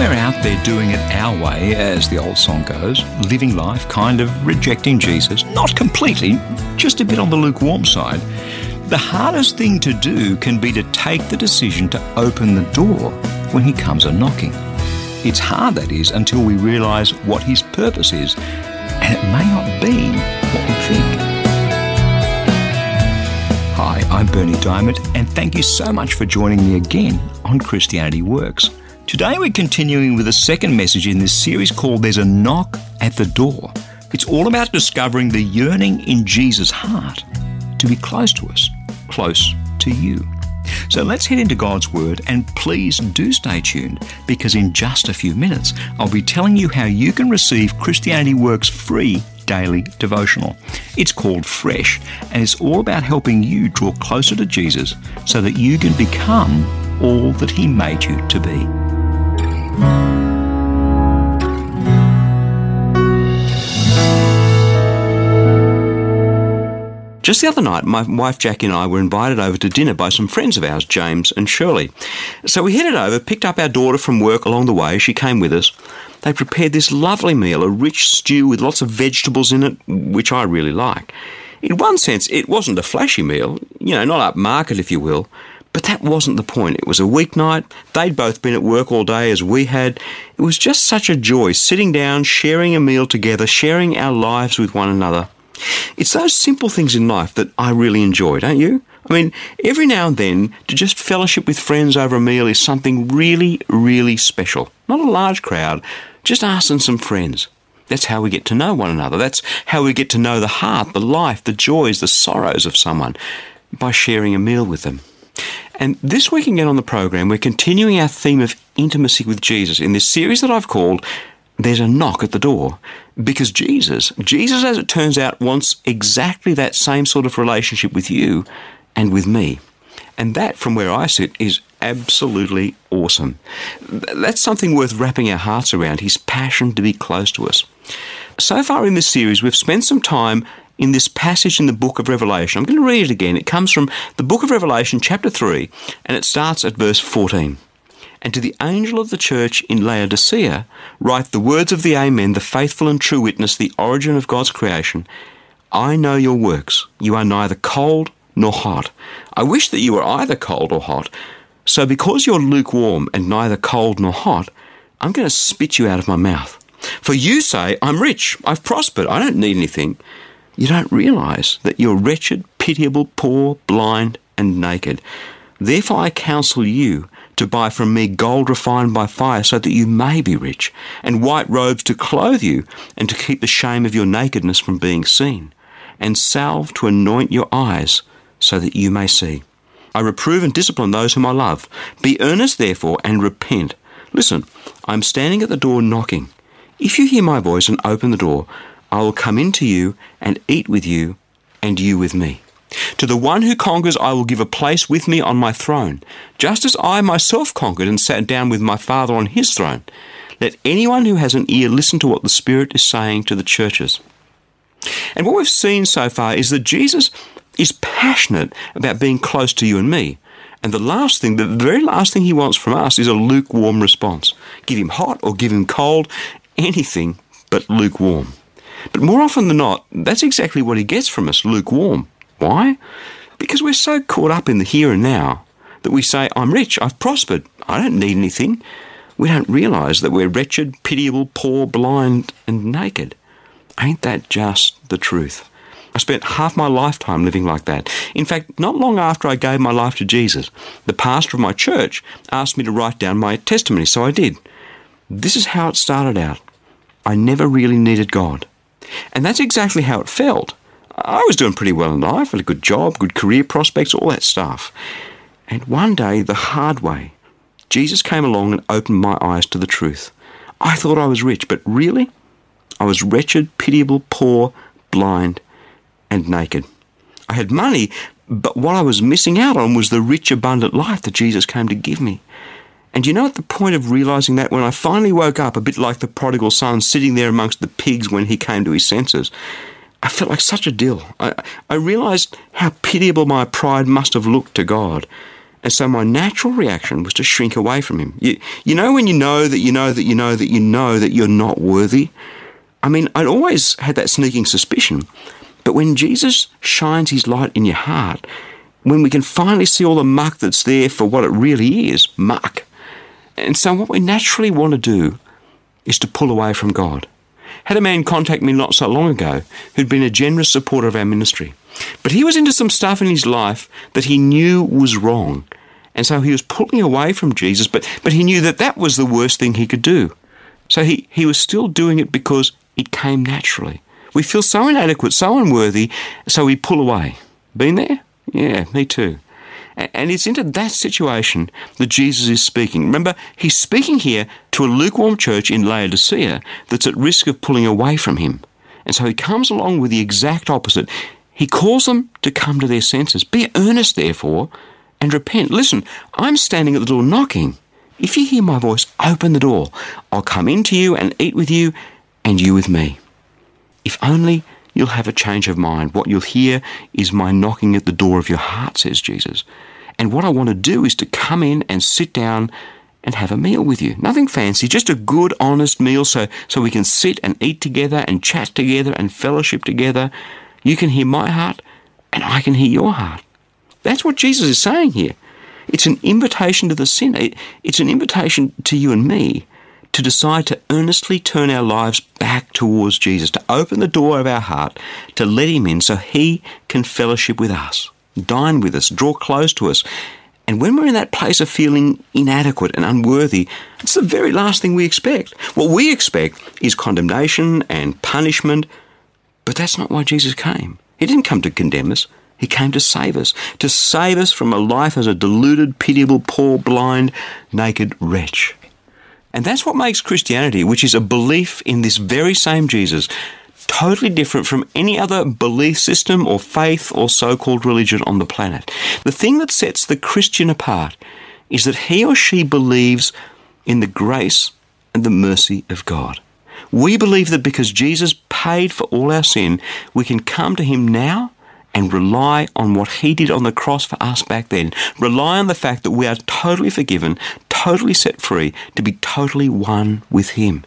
We're out there doing it our way, as the old song goes, living life, kind of rejecting Jesus, not completely, just a bit on the lukewarm side, the hardest thing to do can be to take the decision to open the door when he comes a knocking. It's hard, that is, until we realise what his purpose is, and it may not be what we think. Hi, I'm Berni Dymet, and thank you so much for joining me again on Christianity Works. Today we're continuing with a second message in this series called There's a Knock at the Door. It's all about discovering the yearning in Jesus' heart to be close to us, close to you. So let's head into God's Word and please do stay tuned because in just a few minutes I'll be telling you how you can receive Christianity Works free daily devotional. It's called Fresh and it's all about helping you draw closer to Jesus so that you can become all that He made you to be. Just the other night, my wife Jackie and I were invited over to dinner by some friends of ours, James and Shirley. So we headed over, picked up our daughter from work along the way. She came with us. They prepared this lovely meal, a rich stew with lots of vegetables in it, which I really like. In one sense, it wasn't a flashy meal, you know, not upmarket, if you will, but that wasn't the point. It was a weeknight. They'd both been at work all day as we had. It was just such a joy sitting down, sharing a meal together, sharing our lives with one another. It's those simple things in life that I really enjoy, don't you? I mean, every now and then, to just fellowship with friends over a meal is something really, really special. Not a large crowd, just us and some friends. That's how we get to know one another. That's how we get to know the heart, the life, the joys, the sorrows of someone by sharing a meal with them. And this week again on the program, we're continuing our theme of intimacy with Jesus in this series that I've called There's a Knock at the Door. Because Jesus, Jesus, as it turns out, wants exactly that same sort of relationship with you and with me. And that, from where I sit, is absolutely awesome. That's something worth wrapping our hearts around, his passion to be close to us. So far in this series, we've spent some time in this passage in the book of Revelation. I'm going to read it again. It comes from the book of Revelation, chapter 3, and it starts at verse 14. And to the angel of the church in Laodicea, write the words of the Amen, the faithful and true witness, the origin of God's creation. I know your works. You are neither cold nor hot. I wish that you were either cold or hot. So because you're lukewarm and neither cold nor hot, I'm going to spit you out of my mouth. For you say, I'm rich, I've prospered, I don't need anything. You don't realize that you're wretched, pitiable, poor, blind, and naked. Therefore I counsel you to buy from me gold refined by fire so that you may be rich, and white robes to clothe you, and to keep the shame of your nakedness from being seen, and salve to anoint your eyes so that you may see. I reprove and discipline those whom I love. Be earnest, therefore, and repent. Listen, I am standing at the door knocking. If you hear my voice and open the door, I will come into you and eat with you, and you with me. To the one who conquers, I will give a place with me on my throne, just as I myself conquered and sat down with my Father on his throne. Let anyone who has an ear listen to what the Spirit is saying to the churches. And what we've seen so far is that Jesus is passionate about being close to you and me. And the last thing, the very last thing he wants from us is a lukewarm response. Give him hot or give him cold, anything but lukewarm. But more often than not, that's exactly what he gets from us lukewarm. Why? Because we're so caught up in the here and now that we say, I'm rich, I've prospered, I don't need anything. We don't realise that we're wretched, pitiable, poor, blind, and naked. Ain't that just the truth? I spent half my lifetime living like that. In fact, not long after I gave my life to Jesus, the pastor of my church asked me to write down my testimony, so I did. This is how it started out. I never really needed God. And that's exactly how it felt. I was doing pretty well in life, had a good job, good career prospects, all that stuff. And one day, the hard way, Jesus came along and opened my eyes to the truth. I thought I was rich, but really, I was wretched, pitiable, poor, blind, and naked. I had money, but what I was missing out on was the rich, abundant life that Jesus came to give me. And you know, at the point of realizing that, when I finally woke up, a bit like the prodigal son sitting there amongst the pigs when he came to his senses, I felt like such a dill. I, I realized how pitiable my pride must have looked to God. And so my natural reaction was to shrink away from him. You, you know, when you know that you know that you know that you know that you're not worthy? I mean, I'd always had that sneaking suspicion. But when Jesus shines his light in your heart, when we can finally see all the muck that's there for what it really is muck. And so, what we naturally want to do is to pull away from God. Had a man contact me not so long ago who'd been a generous supporter of our ministry. But he was into some stuff in his life that he knew was wrong. And so he was pulling away from Jesus, but, but he knew that that was the worst thing he could do. So he, he was still doing it because it came naturally. We feel so inadequate, so unworthy, so we pull away. Been there? Yeah, me too. And it's into that situation that Jesus is speaking. Remember, he's speaking here to a lukewarm church in Laodicea that's at risk of pulling away from him. And so he comes along with the exact opposite. He calls them to come to their senses. Be earnest, therefore, and repent. Listen, I'm standing at the door knocking. If you hear my voice, open the door. I'll come into you and eat with you, and you with me. If only you'll have a change of mind. What you'll hear is my knocking at the door of your heart, says Jesus. And what I want to do is to come in and sit down and have a meal with you. Nothing fancy, just a good, honest meal so, so we can sit and eat together and chat together and fellowship together. You can hear my heart and I can hear your heart. That's what Jesus is saying here. It's an invitation to the sinner. It's an invitation to you and me to decide to earnestly turn our lives back towards Jesus, to open the door of our heart, to let Him in so He can fellowship with us, dine with us, draw close to us. And when we're in that place of feeling inadequate and unworthy, it's the very last thing we expect. What we expect is condemnation and punishment, but that's not why Jesus came. He didn't come to condemn us. He came to save us, to save us from a life as a deluded, pitiable, poor, blind, naked wretch. And that's what makes Christianity, which is a belief in this very same Jesus, totally different from any other belief system or faith or so called religion on the planet. The thing that sets the Christian apart is that he or she believes in the grace and the mercy of God. We believe that because Jesus paid for all our sin, we can come to him now and rely on what he did on the cross for us back then. Rely on the fact that we are totally forgiven, totally set free, to be totally one with him.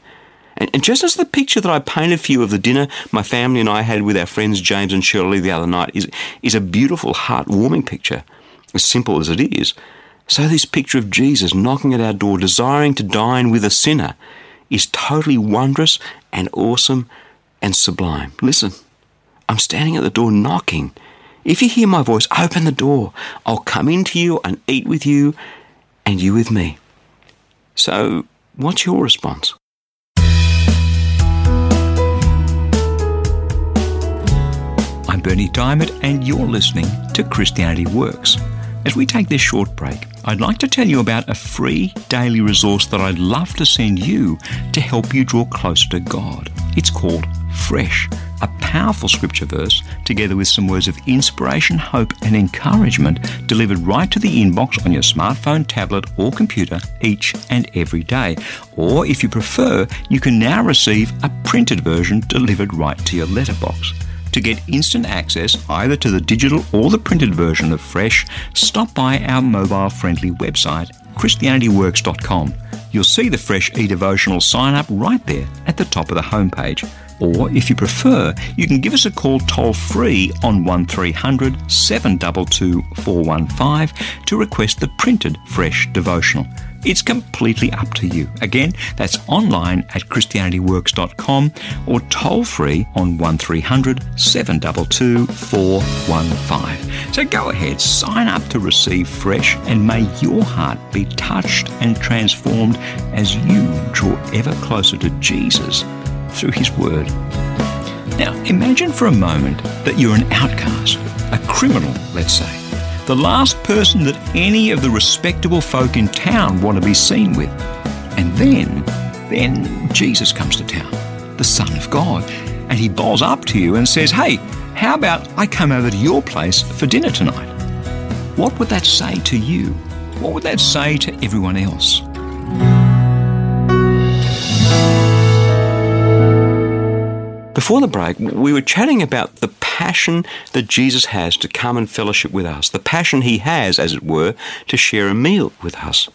And, and, just as the picture that I painted for you of the dinner my family and I had with our friends James and Shirley the other night is, is a beautiful, heart-warming picture, as simple as it is, so this picture of Jesus knocking at our door, desiring to dine with a sinner, is totally wondrous and awesome and sublime. Listen. I'm standing at the door knocking. If you hear my voice, open the door. I'll come into you and eat with you, and you with me. So, what's your response? I'm Berni Dymet, and you're listening to Christianity Works. As we take this short break, I'd like to tell you about a free daily resource that I'd love to send you to help you draw closer to God. It's called Fresh, a powerful scripture verse together with some words of inspiration, hope, and encouragement delivered right to the inbox on your smartphone, tablet, or computer each and every day. Or if you prefer, you can now receive a printed version delivered right to your letterbox. To get instant access either to the digital or the printed version of Fresh, stop by our mobile friendly website, ChristianityWorks.com. You'll see the Fresh e devotional sign up right there at the top of the homepage. Or if you prefer, you can give us a call toll free on 1300 722 415 to request the printed Fresh devotional. It's completely up to you. Again, that's online at ChristianityWorks.com or toll free on 1300 722 415. So go ahead, sign up to receive fresh, and may your heart be touched and transformed as you draw ever closer to Jesus through His Word. Now, imagine for a moment that you're an outcast, a criminal, let's say the last person that any of the respectable folk in town want to be seen with. And then, then Jesus comes to town, the Son of God, and he bowls up to you and says, Hey, how about I come over to your place for dinner tonight? What would that say to you? What would that say to everyone else? Before the break, we were chatting about the passion that Jesus has to come and fellowship with us, the passion he has, as it were, to share a meal with us.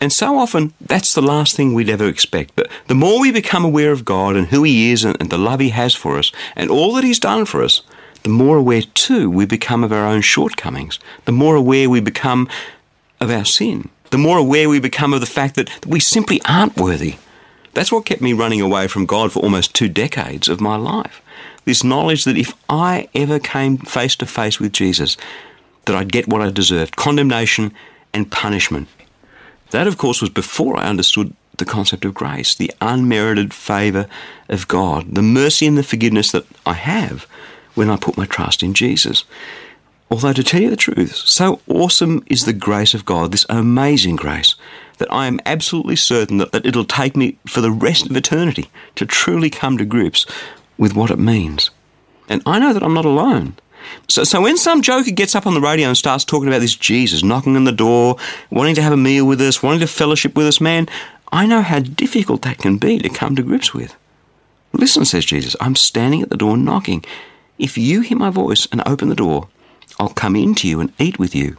And so often, that's the last thing we'd ever expect. But the more we become aware of God and who He is and, and the love He has for us and all that He's done for us, the more aware too we become of our own shortcomings, the more aware we become of our sin, the more aware we become of the fact that we simply aren't worthy. That's what kept me running away from God for almost two decades of my life. This knowledge that if I ever came face to face with Jesus, that I'd get what I deserved condemnation and punishment. That, of course, was before I understood the concept of grace, the unmerited favour of God, the mercy and the forgiveness that I have when I put my trust in Jesus. Although, to tell you the truth, so awesome is the grace of God, this amazing grace, that I am absolutely certain that, that it'll take me for the rest of eternity to truly come to grips with what it means. And I know that I'm not alone. So, so when some joker gets up on the radio and starts talking about this Jesus knocking on the door, wanting to have a meal with us, wanting to fellowship with us, man, I know how difficult that can be to come to grips with. Listen, says Jesus, I'm standing at the door knocking. If you hear my voice and open the door, I'll come into you and eat with you,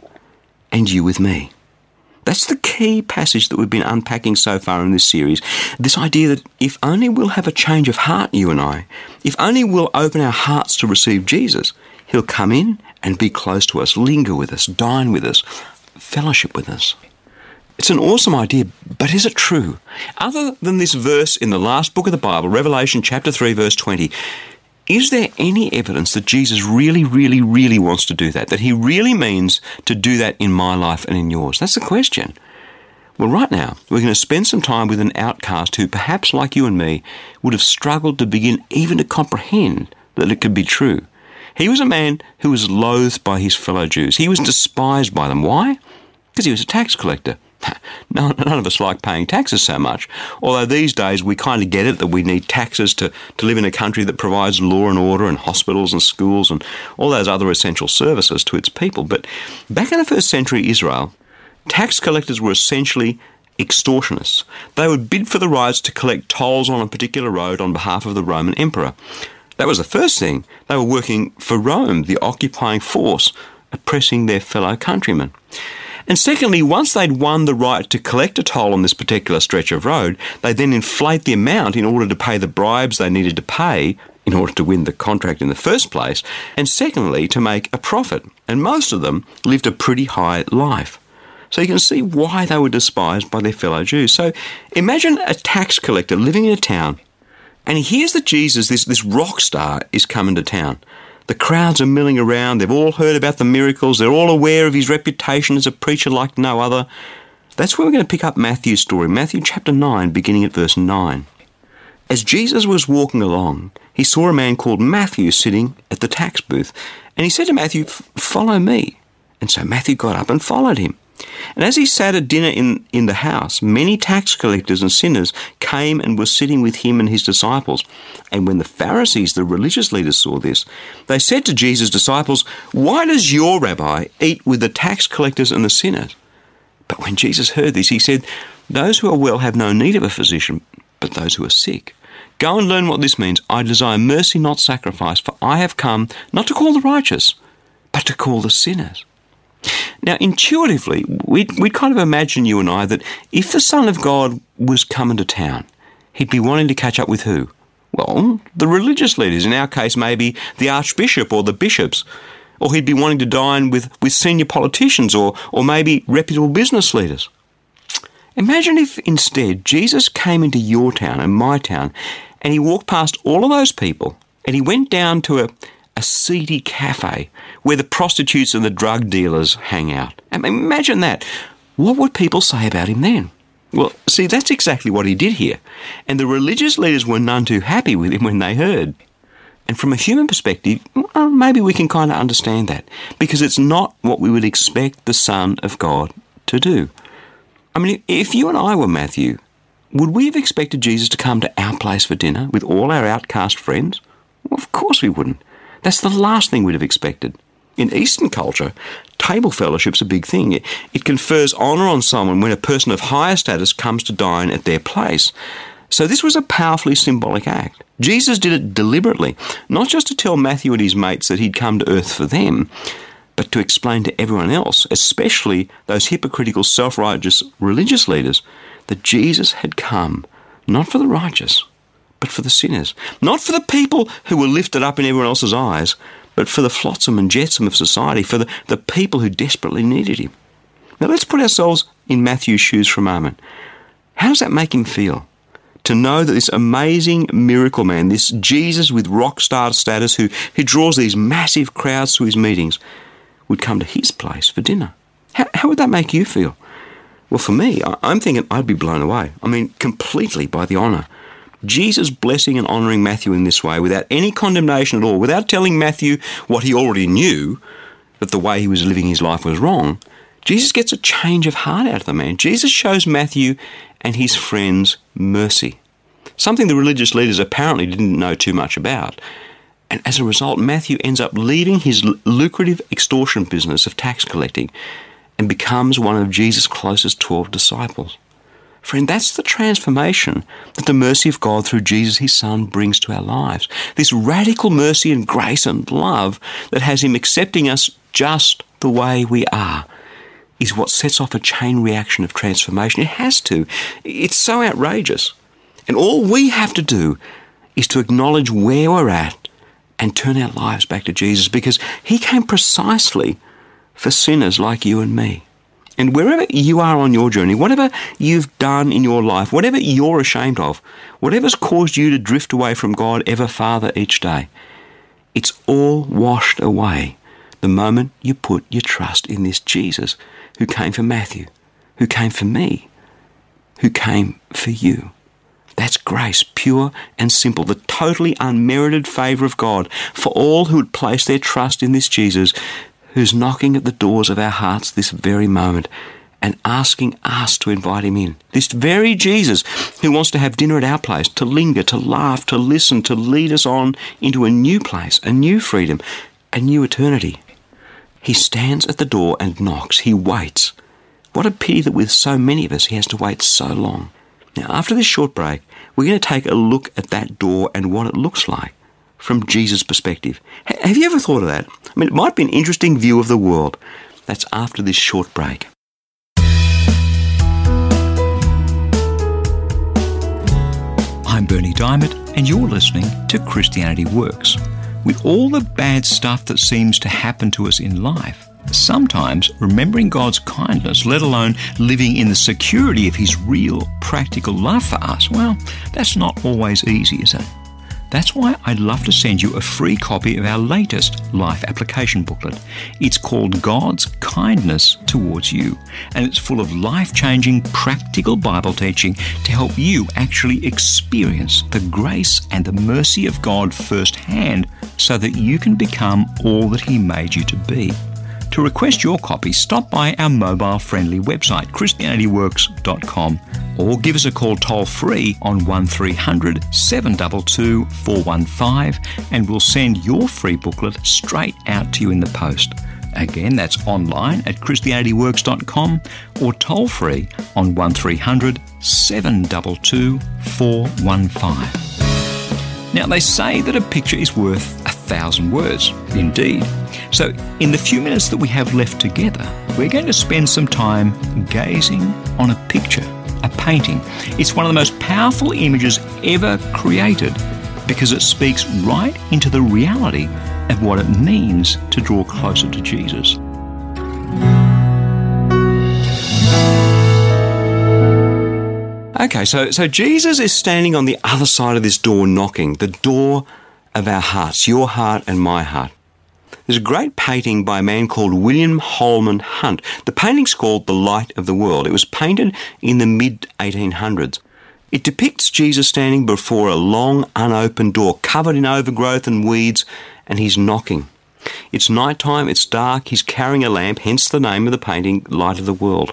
and you with me. That's the key passage that we've been unpacking so far in this series. This idea that if only we'll have a change of heart, you and I, if only we'll open our hearts to receive Jesus, He'll come in and be close to us, linger with us, dine with us, fellowship with us. It's an awesome idea, but is it true? Other than this verse in the last book of the Bible, Revelation chapter 3, verse 20, is there any evidence that Jesus really, really, really wants to do that? That he really means to do that in my life and in yours? That's the question. Well, right now, we're going to spend some time with an outcast who, perhaps like you and me, would have struggled to begin even to comprehend that it could be true. He was a man who was loathed by his fellow Jews. He was despised by them. Why? Because he was a tax collector. None, none of us like paying taxes so much. Although these days we kind of get it that we need taxes to, to live in a country that provides law and order and hospitals and schools and all those other essential services to its people. But back in the first century Israel, tax collectors were essentially extortionists. They would bid for the rights to collect tolls on a particular road on behalf of the Roman emperor. That was the first thing. They were working for Rome, the occupying force, oppressing their fellow countrymen. And secondly, once they'd won the right to collect a toll on this particular stretch of road, they'd then inflate the amount in order to pay the bribes they needed to pay in order to win the contract in the first place, and secondly, to make a profit. And most of them lived a pretty high life. So you can see why they were despised by their fellow Jews. So imagine a tax collector living in a town, and he hears that Jesus, this, this rock star, is coming to town. The crowds are milling around. They've all heard about the miracles. They're all aware of his reputation as a preacher like no other. That's where we're going to pick up Matthew's story, Matthew chapter 9, beginning at verse 9. As Jesus was walking along, he saw a man called Matthew sitting at the tax booth, and he said to Matthew, Follow me. And so Matthew got up and followed him. And as he sat at dinner in, in the house, many tax collectors and sinners came and were sitting with him and his disciples. And when the Pharisees, the religious leaders, saw this, they said to Jesus' disciples, Why does your rabbi eat with the tax collectors and the sinners? But when Jesus heard this, he said, Those who are well have no need of a physician, but those who are sick. Go and learn what this means. I desire mercy, not sacrifice, for I have come not to call the righteous, but to call the sinners. Now, intuitively, we'd, we'd kind of imagine, you and I, that if the Son of God was coming to town, he'd be wanting to catch up with who? Well, the religious leaders, in our case, maybe the Archbishop or the bishops. Or he'd be wanting to dine with, with senior politicians or, or maybe reputable business leaders. Imagine if instead Jesus came into your town and my town and he walked past all of those people and he went down to a, a seedy cafe where the prostitutes and the drug dealers hang out. I mean, imagine that. What would people say about him then? Well, see, that's exactly what he did here. And the religious leaders were none too happy with him when they heard. And from a human perspective, well, uh, maybe we can kind of understand that because it's not what we would expect the Son of God to do. I mean, if you and I were Matthew, would we have expected Jesus to come to our place for dinner with all our outcast friends? Well, of course we wouldn't. That's the last thing we'd have expected. In Eastern culture, table fellowship's a big thing. It, it confers honour on someone when a person of higher status comes to dine at their place. So this was a powerfully symbolic act. Jesus did it deliberately, not just to tell Matthew and his mates that he'd come to earth for them, but to explain to everyone else, especially those hypocritical, self righteous religious leaders, that Jesus had come not for the righteous, but for the sinners. Not for the people who were lifted up in everyone else's eyes, but for the flotsam and jetsam of society, for the, the people who desperately needed him. Now let's put ourselves in Matthew's shoes for a moment. How does that make him feel? to know that this amazing miracle man, this Jesus with rock star status who, who draws these massive crowds to his meetings, would come to his place for dinner. How, how would that make you feel? Well, for me, I'm thinking I'd be blown away. I mean, completely by the honour. Jesus blessing and honouring Matthew in this way without any condemnation at all, without telling Matthew what he already knew, that the way he was living his life was wrong, Jesus gets a change of heart out of the man. Jesus shows Matthew and his friends mercy, something the religious leaders apparently didn't know too much about. And as a result, Matthew ends up leaving his lucrative extortion business of tax collecting and becomes one of Jesus' closest 12 disciples. Friend, that's the transformation that the mercy of God through Jesus, his Son, brings to our lives. This radical mercy and grace and love that has him accepting us just the way we are is what sets off a chain reaction of transformation. It has to. It's so outrageous. And all we have to do is to acknowledge where we're at and turn our lives back to Jesus because He came precisely for sinners like you and me. And wherever you are on your journey, whatever you've done in your life, whatever you're ashamed of, whatever's caused you to drift away from God ever farther each day, it's all washed away the moment you put your trust in this Jesus who came for Matthew, who came for me, who came for you. That's grace, pure and simple, the totally unmerited favour of God for all who would place their trust in this Jesus, who's knocking at the doors of our hearts this very moment and asking us to invite him in. This very Jesus who wants to have dinner at our place, to linger, to laugh, to listen, to lead us on into a new place, a new freedom, a new eternity. He stands at the door and knocks. He waits. What a pity that with so many of us he has to wait so long. Now, after this short break, we're going to take a look at that door and what it looks like from Jesus' perspective. H- have you ever thought of that? I mean, it might be an interesting view of the world. That's after this short break. I'm Berni Dymet, and you're listening to Christianity Works with all the bad stuff that seems to happen to us in life, sometimes remembering God's kindness, let alone living in the security of His real, practical love for us, well, that's not always easy, is it? That's why I'd love to send you a free copy of our latest life application booklet. It's called God's Kindness Towards You, and it's full of life changing, practical Bible teaching to help you actually experience the grace and the mercy of God firsthand so that you can become all that He made you to be. To request your copy, stop by our mobile friendly website, ChristianityWorks.com, or give us a call toll free on 1300 722 415 and we'll send your free booklet straight out to you in the post. Again, that's online at ChristianityWorks.com or toll free on 1300 722 415. Now, they say that a picture is worth thousand words. Indeed. So, in the few minutes that we have left together, we're going to spend some time gazing on a picture, a painting. It's one of the most powerful images ever created because it speaks right into the reality of what it means to draw closer to Jesus. Okay, so, so Jesus is standing on the other side of this door knocking, the door of our hearts, your heart and my heart. There's a great painting by a man called William Holman Hunt. The painting's called The Light of the World. It was painted in the mid 1800s. It depicts Jesus standing before a long, unopened door covered in overgrowth and weeds, and he's knocking. It's night time, it's dark, he's carrying a lamp, hence the name of the painting, Light of the World.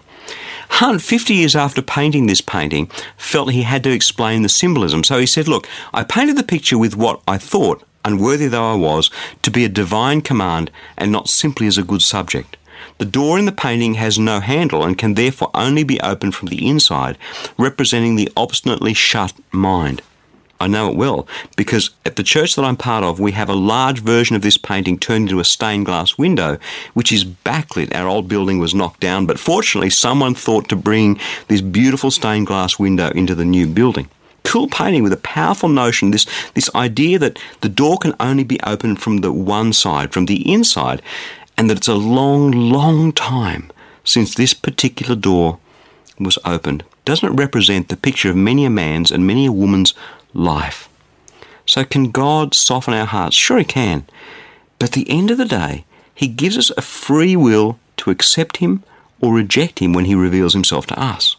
Hunt, 50 years after painting this painting, felt he had to explain the symbolism. So he said, Look, I painted the picture with what I thought, unworthy though I was, to be a divine command and not simply as a good subject. The door in the painting has no handle and can therefore only be opened from the inside, representing the obstinately shut mind. I know it well because at the church that I'm part of, we have a large version of this painting turned into a stained glass window, which is backlit. Our old building was knocked down, but fortunately, someone thought to bring this beautiful stained glass window into the new building. Cool painting with a powerful notion, this, this idea that the door can only be opened from the one side, from the inside, and that it's a long, long time since this particular door was opened. Doesn't it represent the picture of many a man's and many a woman's life? So, can God soften our hearts? Sure, He can. But at the end of the day, He gives us a free will to accept Him or reject Him when He reveals Himself to us.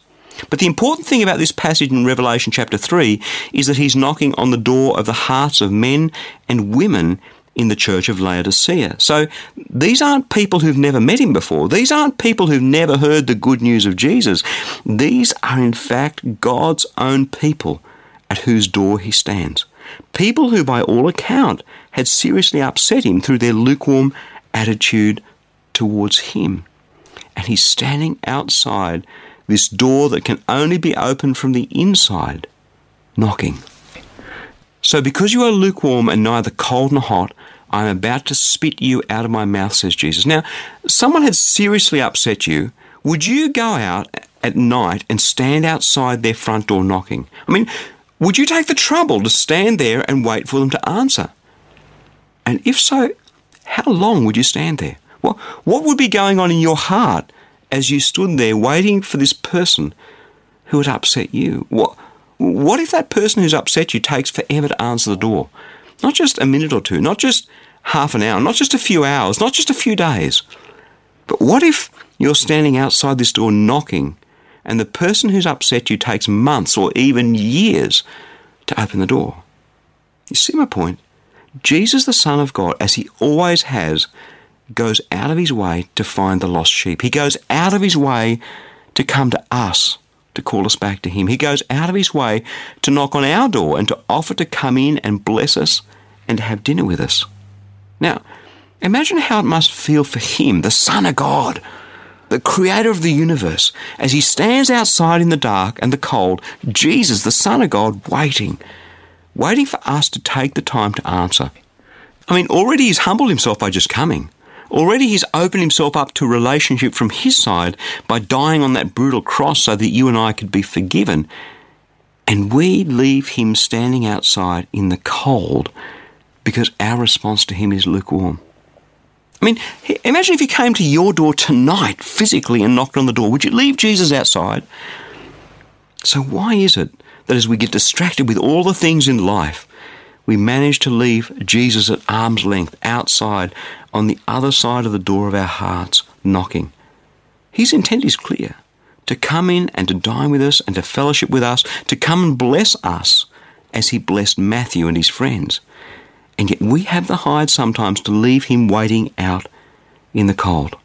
But the important thing about this passage in Revelation chapter 3 is that He's knocking on the door of the hearts of men and women in the church of Laodicea. So these aren't people who've never met him before. These aren't people who've never heard the good news of Jesus. These are, in fact, God's own people at whose door he stands. People who, by all account, had seriously upset him through their lukewarm attitude towards him. And he's standing outside this door that can only be opened from the inside, knocking. So, because you are lukewarm and neither cold nor hot, I am about to spit you out of my mouth, says Jesus. Now, someone had seriously upset you. Would you go out at night and stand outside their front door knocking? I mean, would you take the trouble to stand there and wait for them to answer? And if so, how long would you stand there? What, what would be going on in your heart as you stood there waiting for this person who had upset you? What, what if that person who's upset you takes forever to answer the door? Not just a minute or two, not just half an hour, not just a few hours, not just a few days. But what if you're standing outside this door knocking and the person who's upset you takes months or even years to open the door? You see my point? Jesus, the Son of God, as he always has, goes out of his way to find the lost sheep. He goes out of his way to come to us to call us back to Him. He goes out of His way to knock on our door and to offer to come in and bless us and to have dinner with us. Now, imagine how it must feel for Him, the Son of God, the Creator of the universe, as He stands outside in the dark and the cold, Jesus, the Son of God, waiting, waiting for us to take the time to answer. I mean, already He's humbled Himself by just coming. Already he's opened himself up to relationship from his side by dying on that brutal cross so that you and I could be forgiven. And we leave him standing outside in the cold because our response to him is lukewarm. I mean, imagine if he came to your door tonight physically and knocked on the door. Would you leave Jesus outside? So, why is it that as we get distracted with all the things in life, we manage to leave Jesus at arm's length outside on the other side of the door of our hearts, knocking. His intent is clear to come in and to dine with us and to fellowship with us, to come and bless us as he blessed Matthew and his friends. And yet we have the hide sometimes to leave him waiting out in the cold.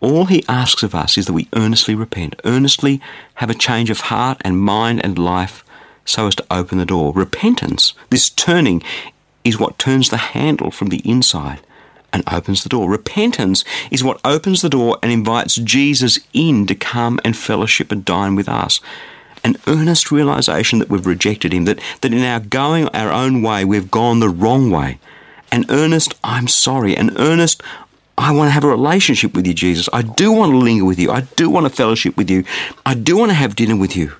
All he asks of us is that we earnestly repent, earnestly have a change of heart and mind and life so as to open the door. Repentance, this turning, is what turns the handle from the inside and opens the door. Repentance is what opens the door and invites Jesus in to come and fellowship and dine with us. An earnest realization that we've rejected Him, that, that in our going our own way, we've gone the wrong way. An earnest, I'm sorry. An earnest, I want to have a relationship with you, Jesus. I do want to linger with you. I do want to fellowship with you. I do want to have dinner with you.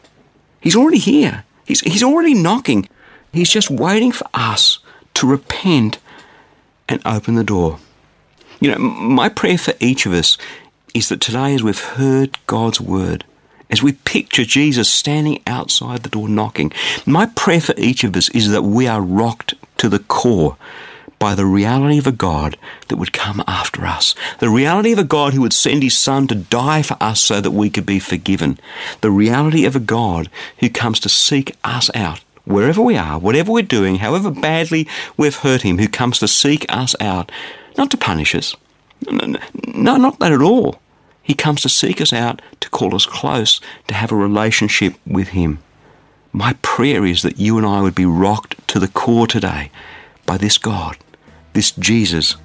He's already here. He's, he's already knocking. He's just waiting for us to repent and open the door. You know, my prayer for each of us is that today, as we've heard God's word, as we picture Jesus standing outside the door knocking, my prayer for each of us is that we are rocked to the core by the reality of a God that would come after us. The reality of a God who would send his son to die for us so that we could be forgiven. The reality of a God who comes to seek us out wherever we are, whatever we're doing, however badly we've hurt him, who comes to seek us out, not to punish us. No, not that at all. He comes to seek us out, to call us close, to have a relationship with him. My prayer is that you and I would be rocked to the core today by this God, this Jesus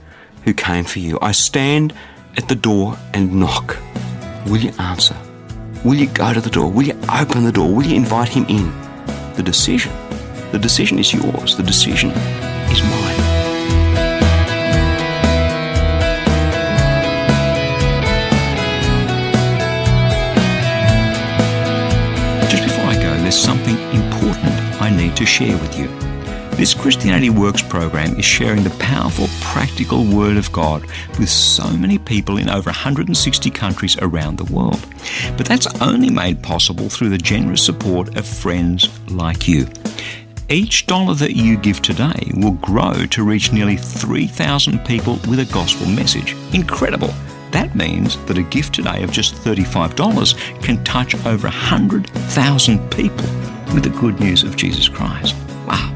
who came for you. I stand at the door and knock. Will you answer? Will you go to the door? Will you open the door? Will you invite him in? The decision, the decision is yours. The decision there's something important I need to share with you. This Christianity Works program is sharing the powerful, practical Word of God with so many people in over 160 countries around the world. But that's only made possible through the generous support of friends like you. Each dollar that you give today will grow to reach nearly 3,000 people with a gospel message. Incredible! That means that a gift today of just $35 can touch over 100,000 people with the good news of Jesus Christ. Wow.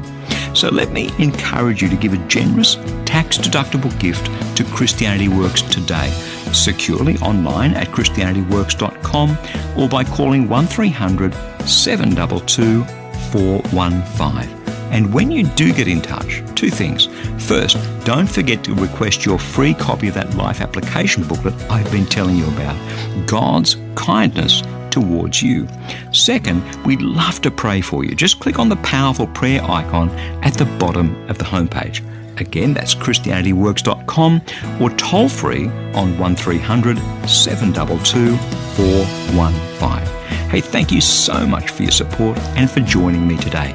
So let me encourage you to give a generous, tax deductible gift to Christianity Works today, securely online at ChristianityWorks.com or by calling 1300 722 415. And when you do get in touch, two things. First, don't forget to request your free copy of that life application booklet I've been telling you about God's kindness towards you. Second, we'd love to pray for you. Just click on the powerful prayer icon at the bottom of the homepage. Again, that's ChristianityWorks.com or toll free on 1300 722 415. Hey, thank you so much for your support and for joining me today.